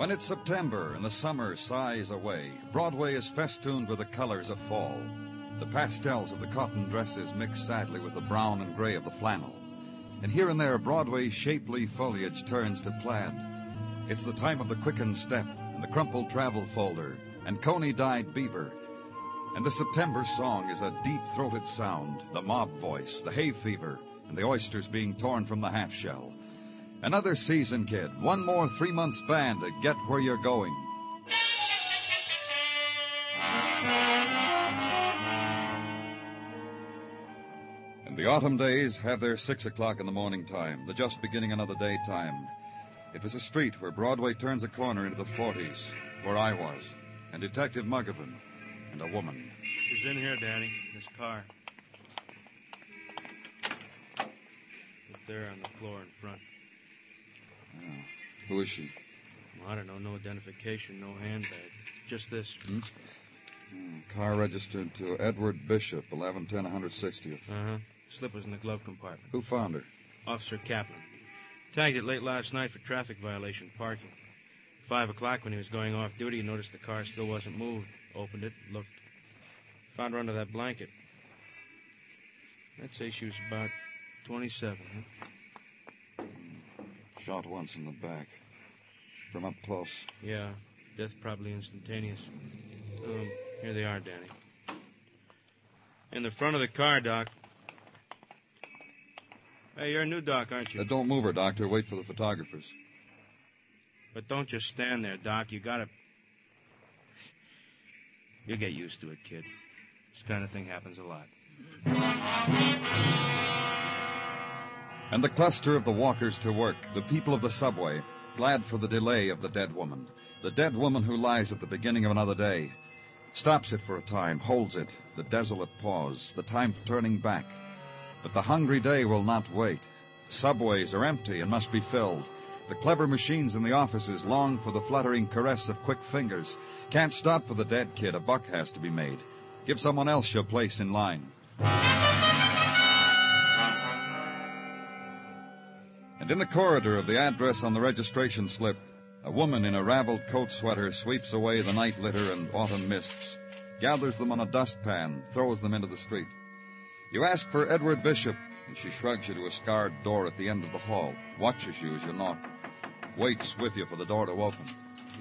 When it's September and the summer sighs away, Broadway is festooned with the colors of fall. The pastels of the cotton dresses mix sadly with the brown and gray of the flannel. And here and there, Broadway's shapely foliage turns to plaid. It's the time of the quickened step and the crumpled travel folder and coney dyed beaver. And the September song is a deep throated sound, the mob voice, the hay fever, and the oysters being torn from the half shell. Another season, kid. One more three month span to get where you're going. And the autumn days have their six o'clock in the morning time, the just beginning another day time. It was a street where Broadway turns a corner into the 40s, where I was, and Detective Muggavan, and a woman. She's in here, Danny. This car. Up there on the floor in front. Who is she? Well, I don't know. No identification, no handbag. Just this. Car registered to Edward Bishop, 1110 160th. Uh huh. Slip was in the glove compartment. Who found her? Officer Kaplan. Tagged it late last night for traffic violation parking. Five o'clock when he was going off duty, he noticed the car still wasn't moved. Opened it, looked. Found her under that blanket. I'd say she was about 27. Huh? Shot once in the back. From up close. Yeah, death probably instantaneous. Um, here they are, Danny. In the front of the car, Doc. Hey, you're a new Doc, aren't you? Uh, don't move her, Doctor. Wait for the photographers. But don't just stand there, Doc. You gotta. You'll get used to it, kid. This kind of thing happens a lot. And the cluster of the walkers to work, the people of the subway, glad for the delay of the dead woman. The dead woman who lies at the beginning of another day. Stops it for a time, holds it, the desolate pause, the time for turning back. But the hungry day will not wait. Subways are empty and must be filled. The clever machines in the offices long for the fluttering caress of quick fingers. Can't stop for the dead kid. A buck has to be made. Give someone else your place in line. In the corridor of the address on the registration slip, a woman in a raveled coat sweater sweeps away the night litter and autumn mists, gathers them on a dustpan, throws them into the street. You ask for Edward Bishop, and she shrugs you to a scarred door at the end of the hall, watches you as you knock, waits with you for the door to open.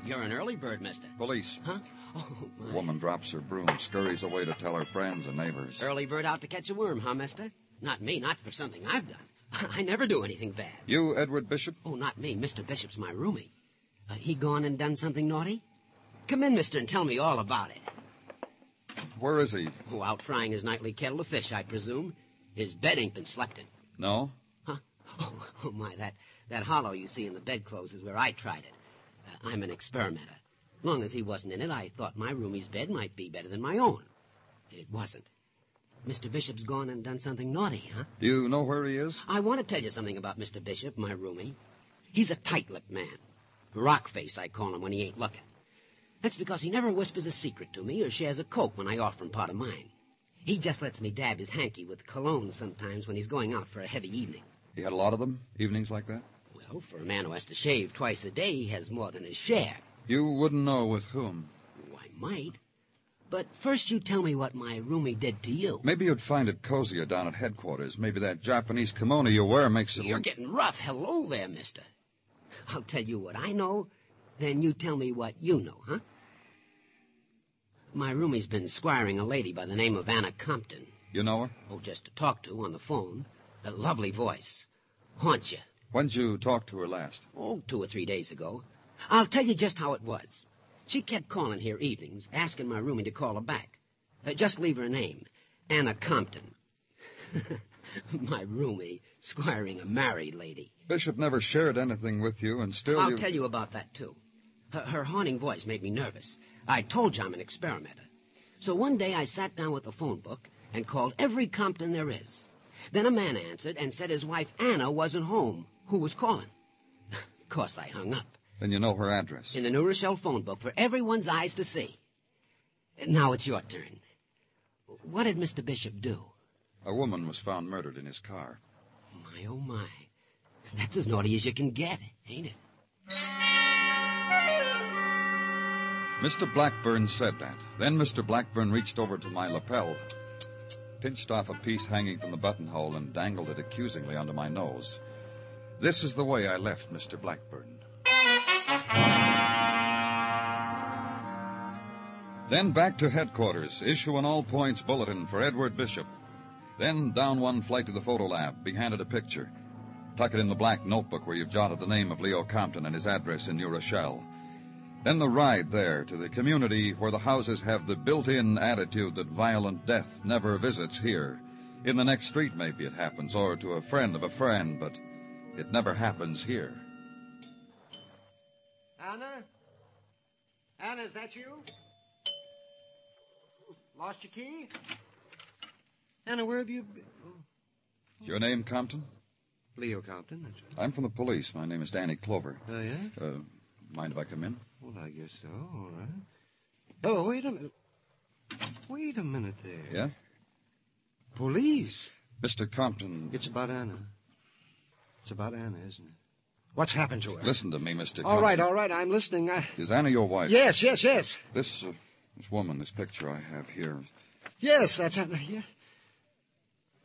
You're an early bird, mister. Police. Huh? Oh, The woman drops her broom, scurries away to tell her friends and neighbors. Early bird out to catch a worm, huh, mister? Not me, not for something I've done. I never do anything bad. You, Edward Bishop? Oh, not me. Mr. Bishop's my roomie. Uh, he gone and done something naughty? Come in, mister, and tell me all about it. Where is he? Oh, out frying his nightly kettle of fish, I presume. His bed ain't been slept in. No? Huh? Oh, oh my, that, that hollow you see in the bedclothes is where I tried it. Uh, I'm an experimenter. Long as he wasn't in it, I thought my roomie's bed might be better than my own. It wasn't. Mr. Bishop's gone and done something naughty, huh? Do you know where he is? I want to tell you something about Mr. Bishop, my roomie. He's a tight-lipped man. Rock face, I call him when he ain't looking. That's because he never whispers a secret to me or shares a coke when I offer him part of mine. He just lets me dab his hanky with cologne sometimes when he's going out for a heavy evening. He had a lot of them? Evenings like that? Well, for a man who has to shave twice a day, he has more than his share. You wouldn't know with whom. Oh, I might. But first you tell me what my roomie did to you. Maybe you'd find it cozier down at headquarters. Maybe that Japanese kimono you wear makes it You're look... getting rough. Hello there, mister. I'll tell you what I know, then you tell me what you know, huh? My roomie's been squiring a lady by the name of Anna Compton. You know her? Oh, just to talk to on the phone. A lovely voice. Haunts you. When'd you talk to her last? Oh, two or three days ago. I'll tell you just how it was. She kept calling here evenings, asking my roomie to call her back. Uh, just leave her name. Anna Compton. my roomie squiring a married lady. Bishop never shared anything with you, and still I'll you... tell you about that, too. Her, her haunting voice made me nervous. I told you I'm an experimenter. So one day I sat down with a phone book and called every Compton there is. Then a man answered and said his wife Anna wasn't home. Who was calling? of course, I hung up. Then you know her address. In the New Rochelle phone book for everyone's eyes to see. Now it's your turn. What did Mr. Bishop do? A woman was found murdered in his car. My, oh, my. That's as naughty as you can get, ain't it? Mr. Blackburn said that. Then Mr. Blackburn reached over to my lapel, pinched off a piece hanging from the buttonhole, and dangled it accusingly under my nose. This is the way I left Mr. Blackburn. Then back to headquarters, issue an all points bulletin for Edward Bishop. Then down one flight to the photo lab, be handed a picture. Tuck it in the black notebook where you've jotted the name of Leo Compton and his address in New Rochelle. Then the ride there to the community where the houses have the built in attitude that violent death never visits here. In the next street, maybe it happens, or to a friend of a friend, but it never happens here. Anna? Anna, is that you? Lost your key? Anna, where have you been? Is your name Compton? Leo Compton. That's right. I'm from the police. My name is Danny Clover. Oh, yeah? Uh, mind if I come in? Well, I guess so. All right. Oh, wait a minute. Wait a minute there. Yeah? Police. Mr. Compton. It's about Anna. It's about Anna, isn't it? What's happened to her? Listen to me, Mr. All right, Compton. all right. I'm listening. I... Is Anna your wife? Yes, yes, yes. This, uh, this woman, this picture I have here. Yes, that's Anna. Yeah.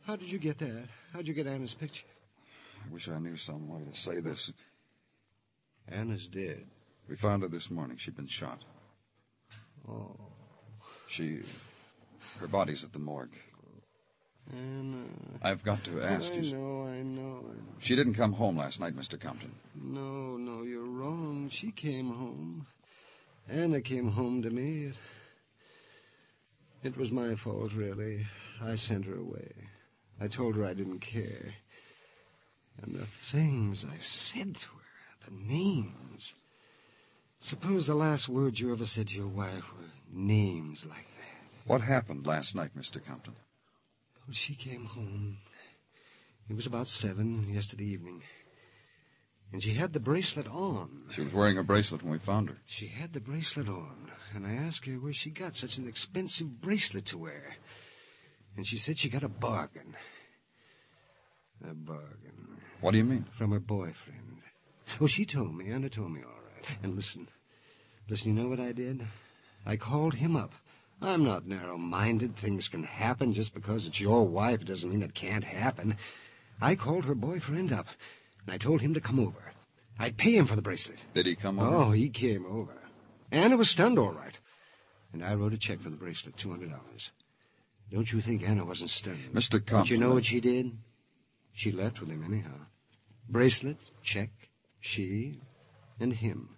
How did you get that? How'd you get Anna's picture? I wish I knew some way to say this. Anna's dead. We found her this morning. She'd been shot. Oh, She. Her body's at the morgue. Anna. I've got to ask I you. know, I know, I know. She didn't come home last night, Mr. Compton. No, no, you're wrong. She came home. Anna came home to me. It, it was my fault, really. I sent her away. I told her I didn't care. And the things I said to her, the names. Suppose the last words you ever said to your wife were names like that. What happened last night, Mr. Compton? Well, she came home. It was about seven yesterday evening. And she had the bracelet on. She was wearing a bracelet when we found her. She had the bracelet on, and I asked her where she got such an expensive bracelet to wear. And she said she got a bargain. A bargain What do you mean? from her boyfriend. Oh, she told me, Anna told me all right. And listen, listen, you know what I did? I called him up. I'm not narrow-minded. Things can happen just because it's your wife doesn't mean it can't happen. I called her boyfriend up, and I told him to come over. I'd pay him for the bracelet. Did he come over? Oh, he came over. Anna was stunned, all right. And I wrote a check for the bracelet, $200. Don't you think Anna wasn't stunned? Mr. But Compton. you know what she did? She left with him anyhow. Bracelet, check, she, and him.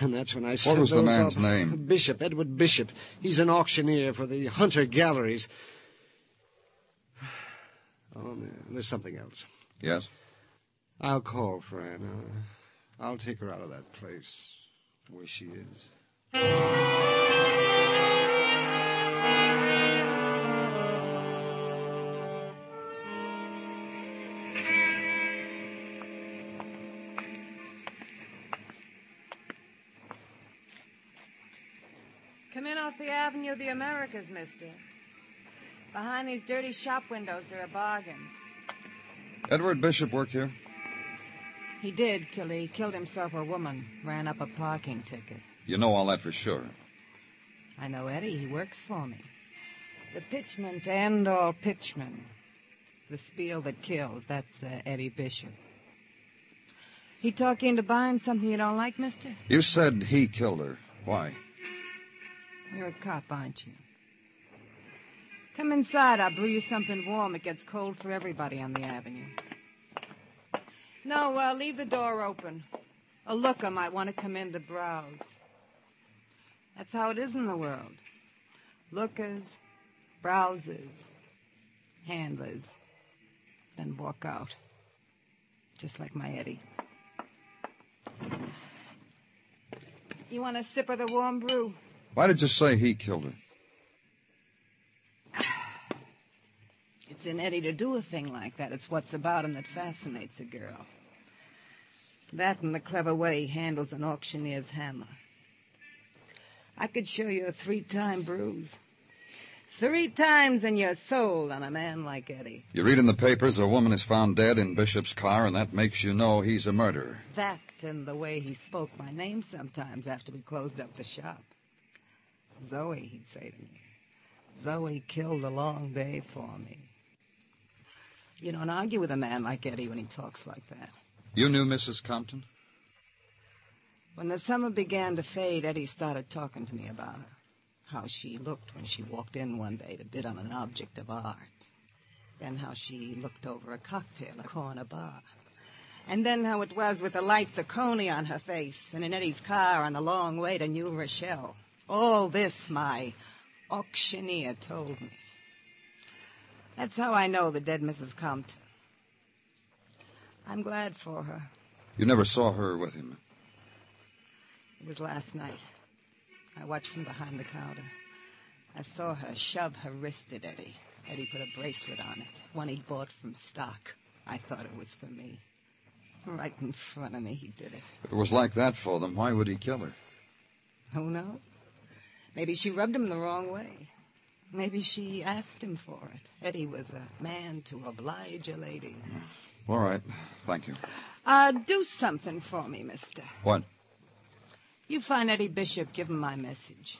And that's when I What was the man's up. name? Bishop, Edward Bishop. He's an auctioneer for the Hunter Galleries. Oh, there's something else. Yes? I'll call for Anna. Uh, I'll take her out of that place where she is. Come in off the Avenue of the Americas, mister. Behind these dirty shop windows, there are bargains. Edward Bishop work here? He did till he killed himself a woman, ran up a parking ticket. You know all that for sure. I know Eddie, he works for me. The pitchman to end all pitchmen. The spiel that kills, that's uh, Eddie Bishop. He talk you into buying something you don't like, mister? You said he killed her. Why? You're a cop, aren't you? Come inside. I'll brew you something warm. It gets cold for everybody on the avenue. No, uh, leave the door open. A looker might want to come in to browse. That's how it is in the world. Lookers, browsers, handlers, then walk out. Just like my Eddie. You want a sip of the warm brew? Why did you say he killed her? It's in Eddie to do a thing like that. It's what's about him that fascinates a girl. That and the clever way he handles an auctioneer's hammer. I could show you a three-time bruise. Three times in your soul on a man like Eddie. You read in the papers a woman is found dead in Bishop's car, and that makes you know he's a murderer. That and the way he spoke my name sometimes after we closed up the shop. Zoe, he'd say to me. Zoe killed a long day for me. You don't argue with a man like Eddie when he talks like that. You knew Mrs. Compton? When the summer began to fade, Eddie started talking to me about her. How she looked when she walked in one day to bid on an object of art. Then how she looked over a cocktail at a corner bar. And then how it was with the lights of Coney on her face and in Eddie's car on the long way to New Rochelle. All this my auctioneer told me. That's how I know the dead Mrs. Compton. I'm glad for her. You never saw her with him. It was last night. I watched from behind the counter. I saw her shove her wrist at Eddie. Eddie put a bracelet on it, one he'd bought from stock. I thought it was for me. Right in front of me, he did it. If it was like that for them, why would he kill her? Who knows? Maybe she rubbed him the wrong way. Maybe she asked him for it. Eddie was a man to oblige a lady. All right. Thank you. Uh, do something for me, mister. What? You find Eddie Bishop, give him my message.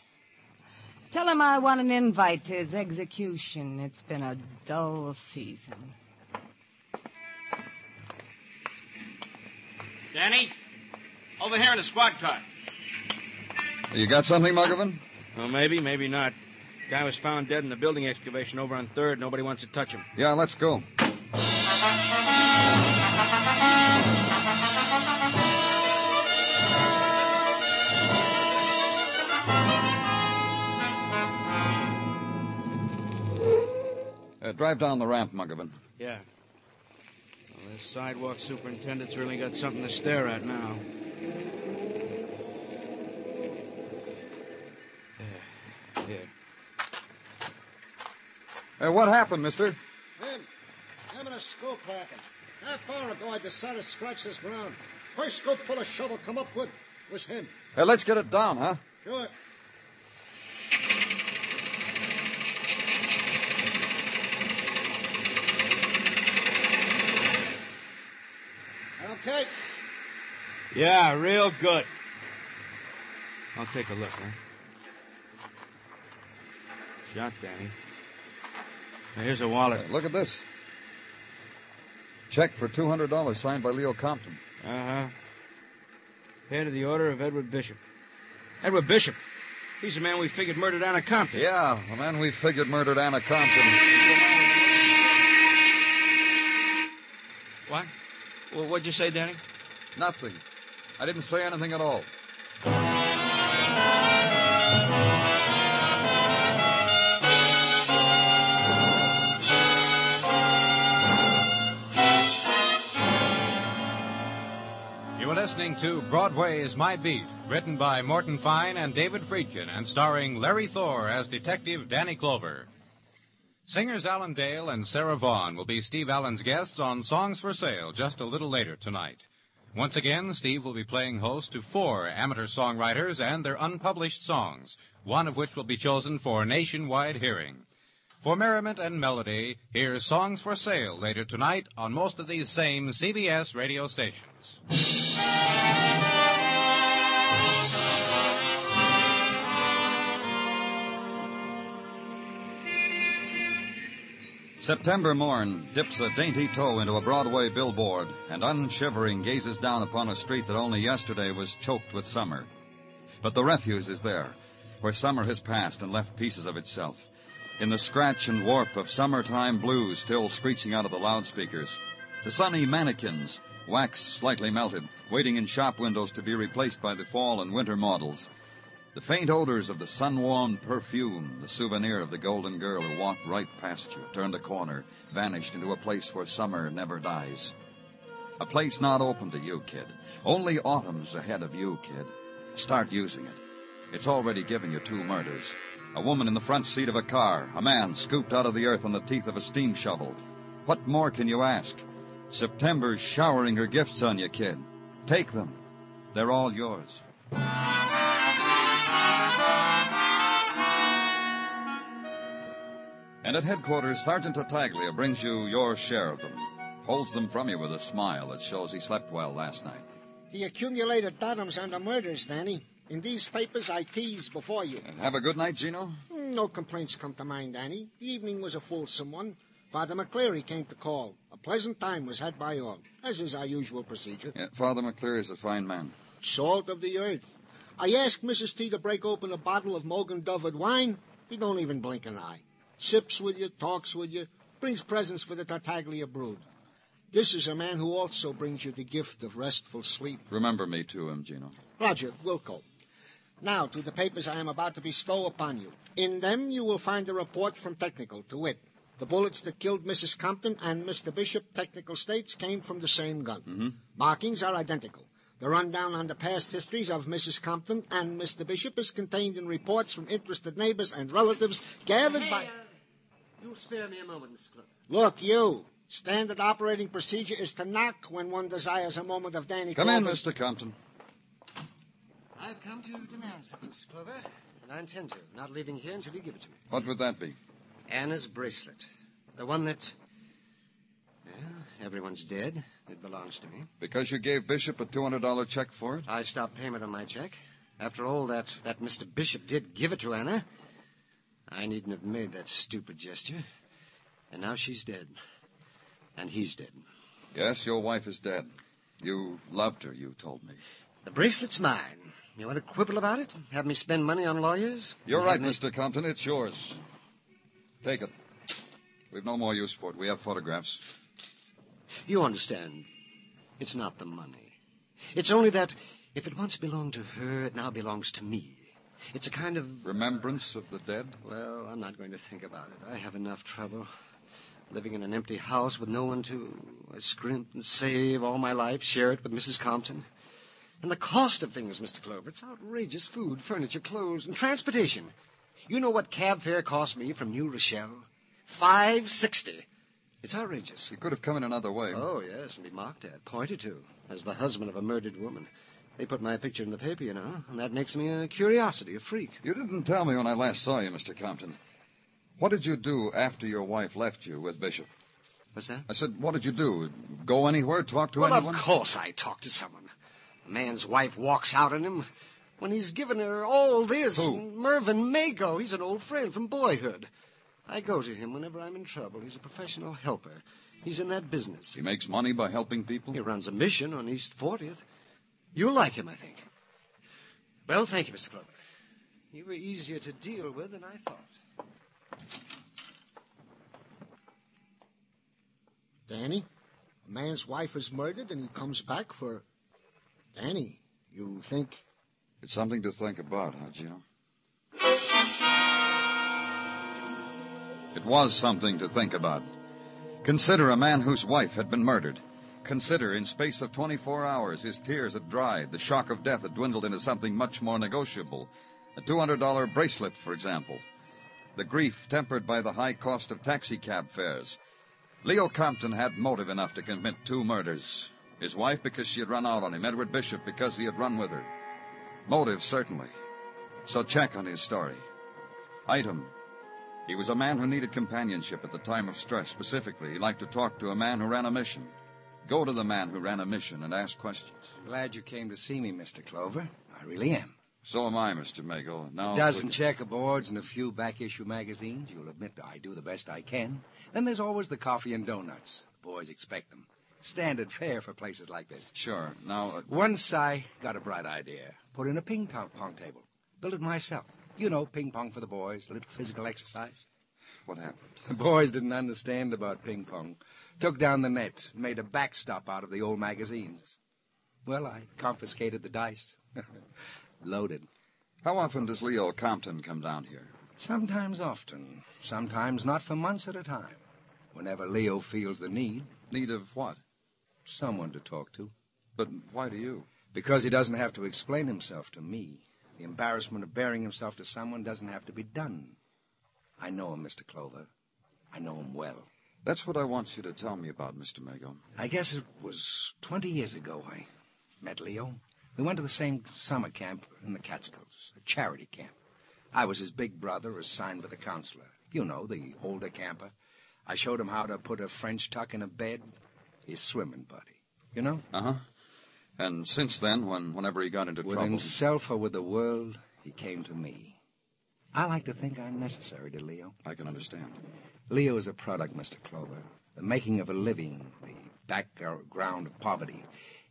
Tell him I want an invite to his execution. It's been a dull season. Danny, over here in the squad car. You got something, Muggavan? Well, maybe, maybe not. Guy was found dead in the building excavation over on Third. Nobody wants to touch him. Yeah, let's go. Drive down the ramp, Muggavan. Yeah. Well, this sidewalk superintendent's really got something to stare at now. Yeah. Yeah. Hey, what happened, mister? Him. Him and a scoop happened. Half hour ago, I decided to scratch this ground. First scoop full of shovel come up with was him. Hey, let's get it down, huh? Sure. Okay. Yeah, real good. I'll take a look, huh? Shot, Danny. Here's a wallet. Hey, look at this. Check for $200 signed by Leo Compton. Uh huh. Paid to the order of Edward Bishop. Edward Bishop? He's the man we figured murdered Anna Compton. Yeah, the man we figured murdered Anna Compton. What? Well, what'd you say, Danny? Nothing. I didn't say anything at all. You are listening to Broadway's My Beat, written by Morton Fine and David Friedkin, and starring Larry Thor as Detective Danny Clover. Singers Alan Dale and Sarah Vaughan will be Steve Allen's guests on Songs for Sale just a little later tonight. Once again, Steve will be playing host to four amateur songwriters and their unpublished songs, one of which will be chosen for nationwide hearing. For merriment and melody, here's Songs for Sale later tonight on most of these same CBS radio stations. September morn dips a dainty toe into a Broadway billboard and unshivering gazes down upon a street that only yesterday was choked with summer. But the refuse is there, where summer has passed and left pieces of itself. In the scratch and warp of summertime blues still screeching out of the loudspeakers. The sunny mannequins, wax slightly melted, waiting in shop windows to be replaced by the fall and winter models. The faint odors of the sun-warmed perfume, the souvenir of the golden girl who walked right past you, turned a corner, vanished into a place where summer never dies. A place not open to you, kid. Only autumn's ahead of you, kid. Start using it. It's already given you two murders. A woman in the front seat of a car, a man scooped out of the earth on the teeth of a steam shovel. What more can you ask? September's showering her gifts on you, kid. Take them. They're all yours. And at headquarters, Sergeant Tartaglia brings you your share of them. Holds them from you with a smile that shows he slept well last night. The accumulated datums on the murders, Danny. In these papers I tease before you. And have a good night, Gino? Mm, No complaints come to mind, Danny. The evening was a fulsome one. Father McCleary came to call. A pleasant time was had by all, as is our usual procedure. Yeah, Father McCleary is a fine man. Salt of the earth. I asked Mrs. T to break open a bottle of Mogen David wine. He don't even blink an eye. Sips with you, talks with you, brings presents for the Tartaglia brood. This is a man who also brings you the gift of restful sleep. Remember me to him, Gino. Roger, Wilco. Now to the papers I am about to bestow upon you. In them you will find a report from Technical, to wit, the bullets that killed Mrs. Compton and Mr. Bishop, Technical states, came from the same gun. Markings are identical. The rundown on the past histories of Mrs. Compton and Mr. Bishop is contained in reports from interested neighbors and relatives gathered by. uh, You'll spare me a moment, Mr. Clover. Look, you. Standard operating procedure is to knock when one desires a moment of Danny Come in, Mr. Compton. I've come to demand something, Mr. Clover. And I intend to. Not leaving here until you give it to me. What would that be? Anna's bracelet. The one that. Well, everyone's dead. It belongs to me. Because you gave Bishop a $200 check for it? I stopped payment on my check. After all that, that Mr. Bishop did give it to Anna. I needn't have made that stupid gesture. And now she's dead. And he's dead. Yes, your wife is dead. You loved her, you told me. The bracelet's mine. You want to quibble about it? Have me spend money on lawyers? You're right, me- Mr. Compton. It's yours. Take it. We've no more use for it. We have photographs. You understand. It's not the money. It's only that if it once belonged to her, it now belongs to me. It's a kind of. Remembrance of the dead? Well, I'm not going to think about it. I have enough trouble. Living in an empty house with no one to. I scrimp and save all my life, share it with Mrs. Compton. And the cost of things, Mr. Clover, it's outrageous. Food, furniture, clothes, and transportation. You know what cab fare cost me from New Rochelle? Five sixty. It's outrageous. You could have come in another way. Oh, yes, and be mocked at, pointed to, as the husband of a murdered woman. They put my picture in the paper, you know, and that makes me a curiosity, a freak. You didn't tell me when I last saw you, Mr. Compton. What did you do after your wife left you with Bishop? What's that? I said, what did you do? Go anywhere? Talk to well, anyone? Well, of course I talk to someone. A man's wife walks out on him when he's given her all this. Who? Mervyn Mago. He's an old friend from boyhood. I go to him whenever I'm in trouble. He's a professional helper. He's in that business. He makes money by helping people? He runs a mission on East 40th. You'll like him, I think. Well, thank you, Mr. Clover. You were easier to deal with than I thought. Danny, a man's wife is murdered and he comes back for. Danny, you think. It's something to think about, huh, Gino? It was something to think about. Consider a man whose wife had been murdered. Consider, in space of 24 hours, his tears had dried, the shock of death had dwindled into something much more negotiable. A $200 bracelet, for example. The grief tempered by the high cost of taxicab fares. Leo Compton had motive enough to commit two murders. His wife because she had run out on him, Edward Bishop because he had run with her. Motive, certainly. So check on his story. Item. He was a man who needed companionship at the time of stress. Specifically, he liked to talk to a man who ran a mission. Go to the man who ran a mission and ask questions. Glad you came to see me, Mr. Clover. I really am. So am I, Mr. Mago. Now, A dozen checkerboards and a few back issue magazines. You'll admit I do the best I can. Then there's always the coffee and donuts. The boys expect them. Standard fare for places like this. Sure. Now, uh, Once I got a bright idea. Put in a ping pong pong table. Built it myself. You know, ping pong for the boys, a little physical exercise. What happened? The boys didn't understand about ping pong. Took down the net, made a backstop out of the old magazines. Well, I confiscated the dice. Loaded. How often does Leo Compton come down here? Sometimes often. Sometimes not for months at a time. Whenever Leo feels the need, Need of what? someone to talk to. But why do you? Because he doesn't have to explain himself to me. The embarrassment of bearing himself to someone doesn't have to be done. I know him, Mr. Clover. I know him well. That's what I want you to tell me about, Mr. Mago. I guess it was 20 years ago I met Leo. We went to the same summer camp in the Catskills, a charity camp. I was his big brother assigned by the counselor. You know, the older camper. I showed him how to put a French tuck in a bed. His swimming buddy. You know? Uh huh. And since then, when whenever he got into With trouble, With himself or with the world, he came to me. I like to think I'm necessary to Leo. I can understand. Leo is a product, Mr. Clover. The making of a living, the background of poverty.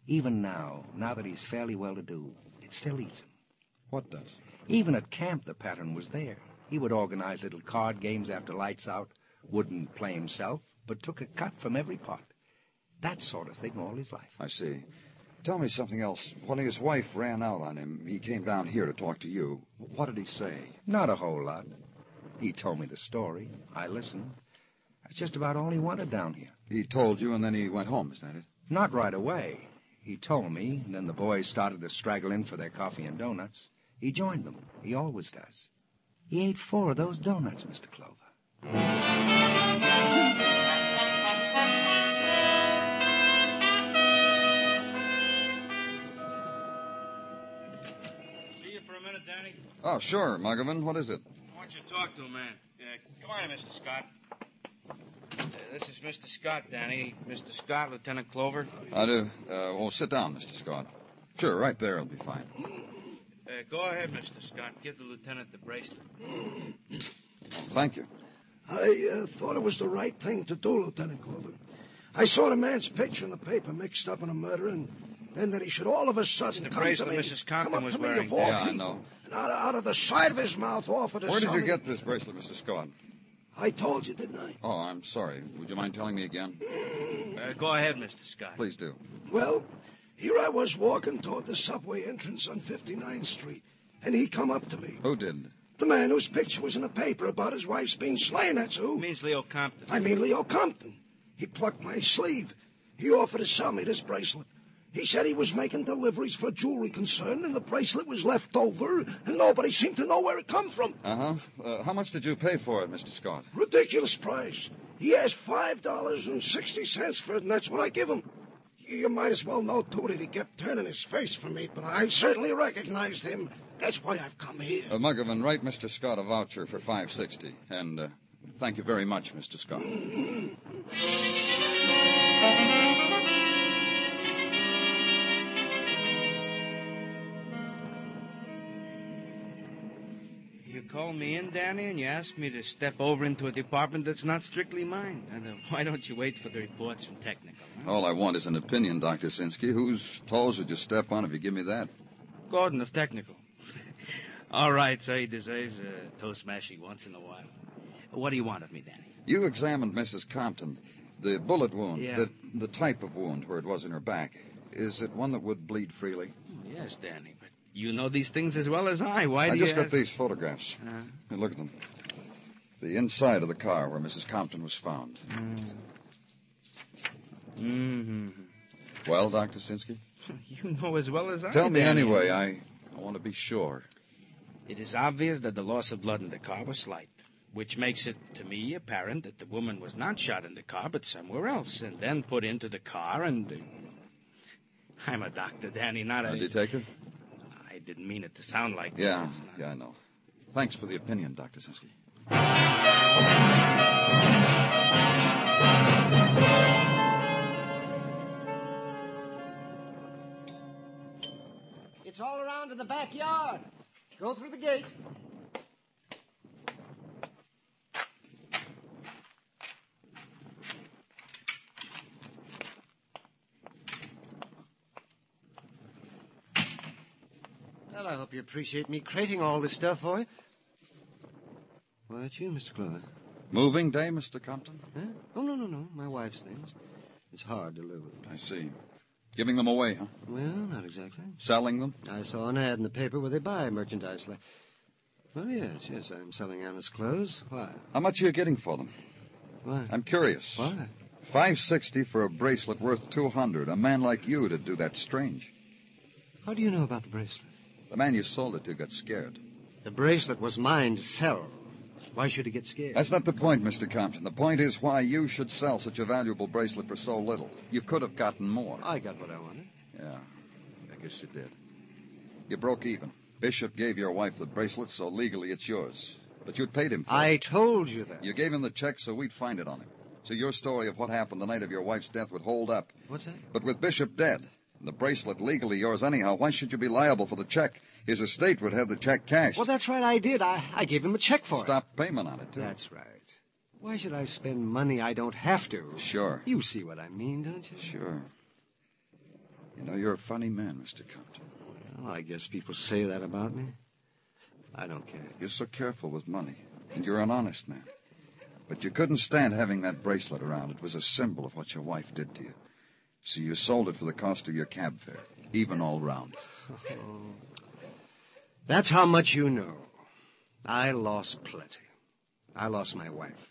Even now, now that he's fairly well to do, it still eats him. What does? Even at camp, the pattern was there. He would organize little card games after lights out, wouldn't play himself, but took a cut from every pot. That sort of thing all his life. I see. Tell me something else. When his wife ran out on him, he came down here to talk to you. What did he say? Not a whole lot. He told me the story. I listened. That's just about all he wanted down here. He told you, and then he went home. Is that it? Not right away. He told me, and then the boys started to straggle in for their coffee and donuts. He joined them. He always does. He ate four of those donuts, Mr. Clover. Oh, sure, Muggavan. What is it? I want you to talk to a man. Yeah, come on, in, Mr. Scott. Uh, this is Mr. Scott, Danny. Mr. Scott, Lieutenant Clover. I do. Uh, well, sit down, Mr. Scott. Sure, right there it'll be fine. Uh, go ahead, Mr. Scott. Give the lieutenant the bracelet. Thank you. I uh, thought it was the right thing to do, Lieutenant Clover. I saw the man's picture in the paper mixed up in a murder, and then that he should all of a sudden the come bracelet to me, Mrs. Compton come up to me wearing. of all Yeah, people, and out, out of the side of his mouth offered to Where did you get this bracelet, Mr. Scott? I told you, didn't I? Oh, I'm sorry. Would you mind telling me again? Uh, go ahead, Mr. Scott. Please do. Well, here I was walking toward the subway entrance on 59th Street, and he come up to me. Who did? The man whose picture was in the paper about his wife's being slain, that's who. means Leo Compton. I mean Leo Compton. He plucked my sleeve. He offered to sell me this bracelet. He said he was making deliveries for a jewelry concern, and the bracelet was left over, and nobody seemed to know where it come from. Uh-huh. Uh, how much did you pay for it, Mr. Scott? Ridiculous price. He asked five dollars and sixty cents for it, and that's what I give him. You might as well know, too, that he kept turning his face from me, but I certainly recognized him. That's why I've come here. Uh, Muggavan, write Mr. Scott a voucher for 560. And uh, thank you very much, Mr. Scott. You call me in, Danny, and you ask me to step over into a department that's not strictly mine. And uh, why don't you wait for the reports from technical? huh? All I want is an opinion, Dr. Sinsky. Whose toes would you step on if you give me that? Gordon of technical. All right, so he deserves a toe smashing once in a while. What do you want of me, Danny? You examined Mrs. Compton. The bullet wound, Yeah. the, the type of wound where it was in her back, is it one that would bleed freely? Yes, Danny, you know these things as well as I. Why do I do just you got ask? these photographs. Uh, look at them. The inside of the car where Mrs. Compton was found. Mm-hmm. Well, Dr. Sinsky? You know as well as I. Tell me Danny. anyway. I, I want to be sure. It is obvious that the loss of blood in the car was slight, which makes it, to me, apparent that the woman was not shot in the car, but somewhere else, and then put into the car and. Uh, I'm a doctor, Danny, not a. A detective? I didn't mean it to sound like Yeah, that. It's not- yeah, I know. Thanks for the opinion, Dr. Sinsky. It's all around in the backyard. Go through the gate. Well, you appreciate me crating all this stuff for you. Why, it's you, Mr. Clover. Moving day, Mr. Compton? Huh? Oh, no, no, no. My wife's things. It's hard to live with. I see. Giving them away, huh? Well, not exactly. Selling them? I saw an ad in the paper where they buy merchandise like. Well, yes, yes, I'm selling Anna's clothes. Why? How much are you getting for them? Why? I'm curious. Why? Five sixty for a bracelet worth two hundred. A man like you to do that strange. How do you know about the bracelet? The man you sold it to got scared. The bracelet was mine to sell. Why should he get scared? That's not the point, Mr. Compton. The point is why you should sell such a valuable bracelet for so little. You could have gotten more. I got what I wanted. Yeah, I guess you did. You broke even. Bishop gave your wife the bracelet, so legally it's yours. But you'd paid him for I it. I told you that. You gave him the check so we'd find it on him. So your story of what happened the night of your wife's death would hold up. What's that? But with Bishop dead, the bracelet legally yours anyhow, why should you be liable for the check? His estate would have the check cashed. Well, that's right, I did. I, I gave him a check for it. Stop payment on it, too. That's right. Why should I spend money I don't have to? Sure. You see what I mean, don't you? Sure. You know, you're a funny man, Mr. Compton. Well, I guess people say that about me. I don't care. You're so careful with money, and you're an honest man. But you couldn't stand having that bracelet around. It was a symbol of what your wife did to you. So you sold it for the cost of your cab fare, even all round. That's how much you know. I lost plenty. I lost my wife.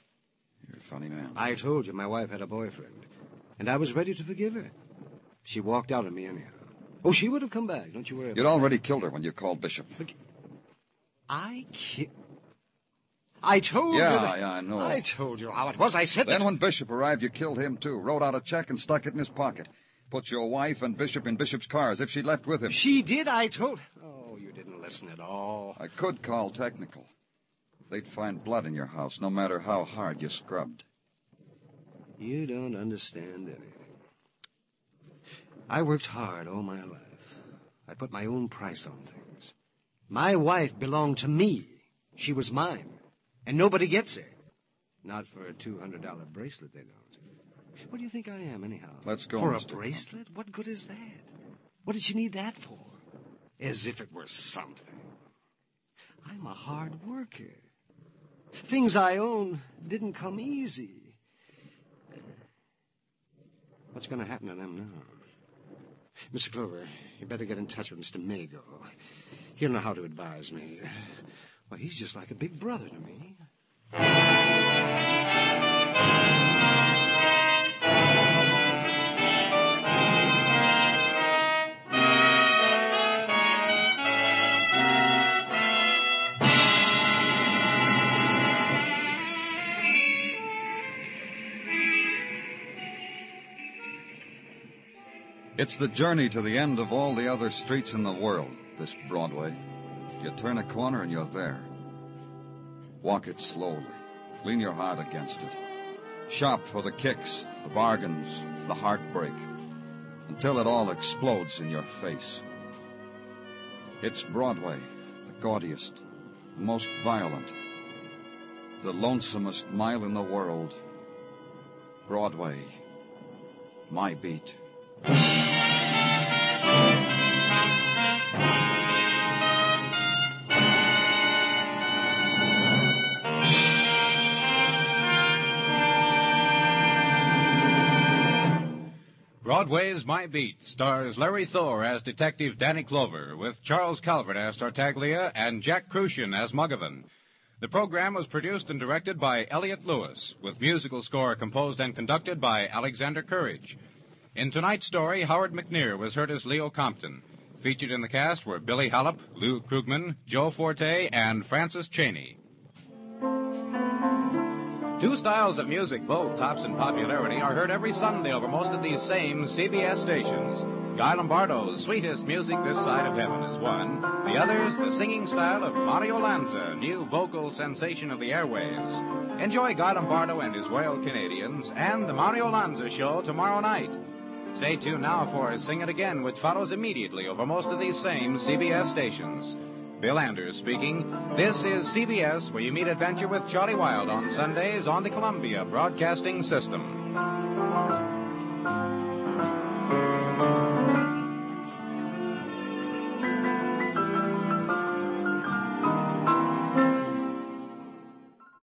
You're a funny man. I told you my wife had a boyfriend, and I was ready to forgive her. She walked out on me anyhow. Oh, she would have come back. Don't you worry. You'd already killed her when you called Bishop. I ki- I told you. Yeah, that- yeah, I know. I told you how it was. I said that. Then that. when Bishop arrived, you killed him, too. Wrote out a check and stuck it in his pocket. Put your wife and Bishop in Bishop's car as if she'd left with him. She did. I told. Oh, you didn't listen at all. I could call technical. They'd find blood in your house, no matter how hard you scrubbed. You don't understand anything. I worked hard all my life. I put my own price on things. My wife belonged to me. She was mine. And nobody gets her. Not for a $200 bracelet, they don't. What do you think I am, anyhow? Let's go, For Mr. a bracelet? What good is that? What did she need that for? As if it were something. I'm a hard worker. Things I own didn't come easy. What's going to happen to them now? Mr. Clover, you better get in touch with Mr. Mago. He'll know how to advise me. Well, he's just like a big brother to me. It's the journey to the end of all the other streets in the world, this Broadway. You turn a corner and you're there. Walk it slowly. Lean your heart against it. Shop for the kicks, the bargains, the heartbreak, until it all explodes in your face. It's Broadway, the gaudiest, the most violent, the lonesomest mile in the world. Broadway, my beat. Broadway's My Beat stars Larry Thor as Detective Danny Clover, with Charles Calvert as Tartaglia and Jack Kruschen as Muggavan. The program was produced and directed by Elliott Lewis, with musical score composed and conducted by Alexander Courage. In tonight's story, Howard McNear was heard as Leo Compton. Featured in the cast were Billy Halop, Lou Krugman, Joe Forte, and Frances Chaney. Two styles of music, both tops in popularity, are heard every Sunday over most of these same CBS stations. Guy Lombardo's Sweetest Music This Side of Heaven is one. The other's the singing style of Mario Lanza, new vocal sensation of the airwaves. Enjoy Guy Lombardo and his Royal Canadians and the Mario Lanza Show tomorrow night. Stay tuned now for Sing It Again, which follows immediately over most of these same CBS stations. Bill Anders speaking. This is CBS, where you meet adventure with Charlie Wild on Sundays on the Columbia Broadcasting System.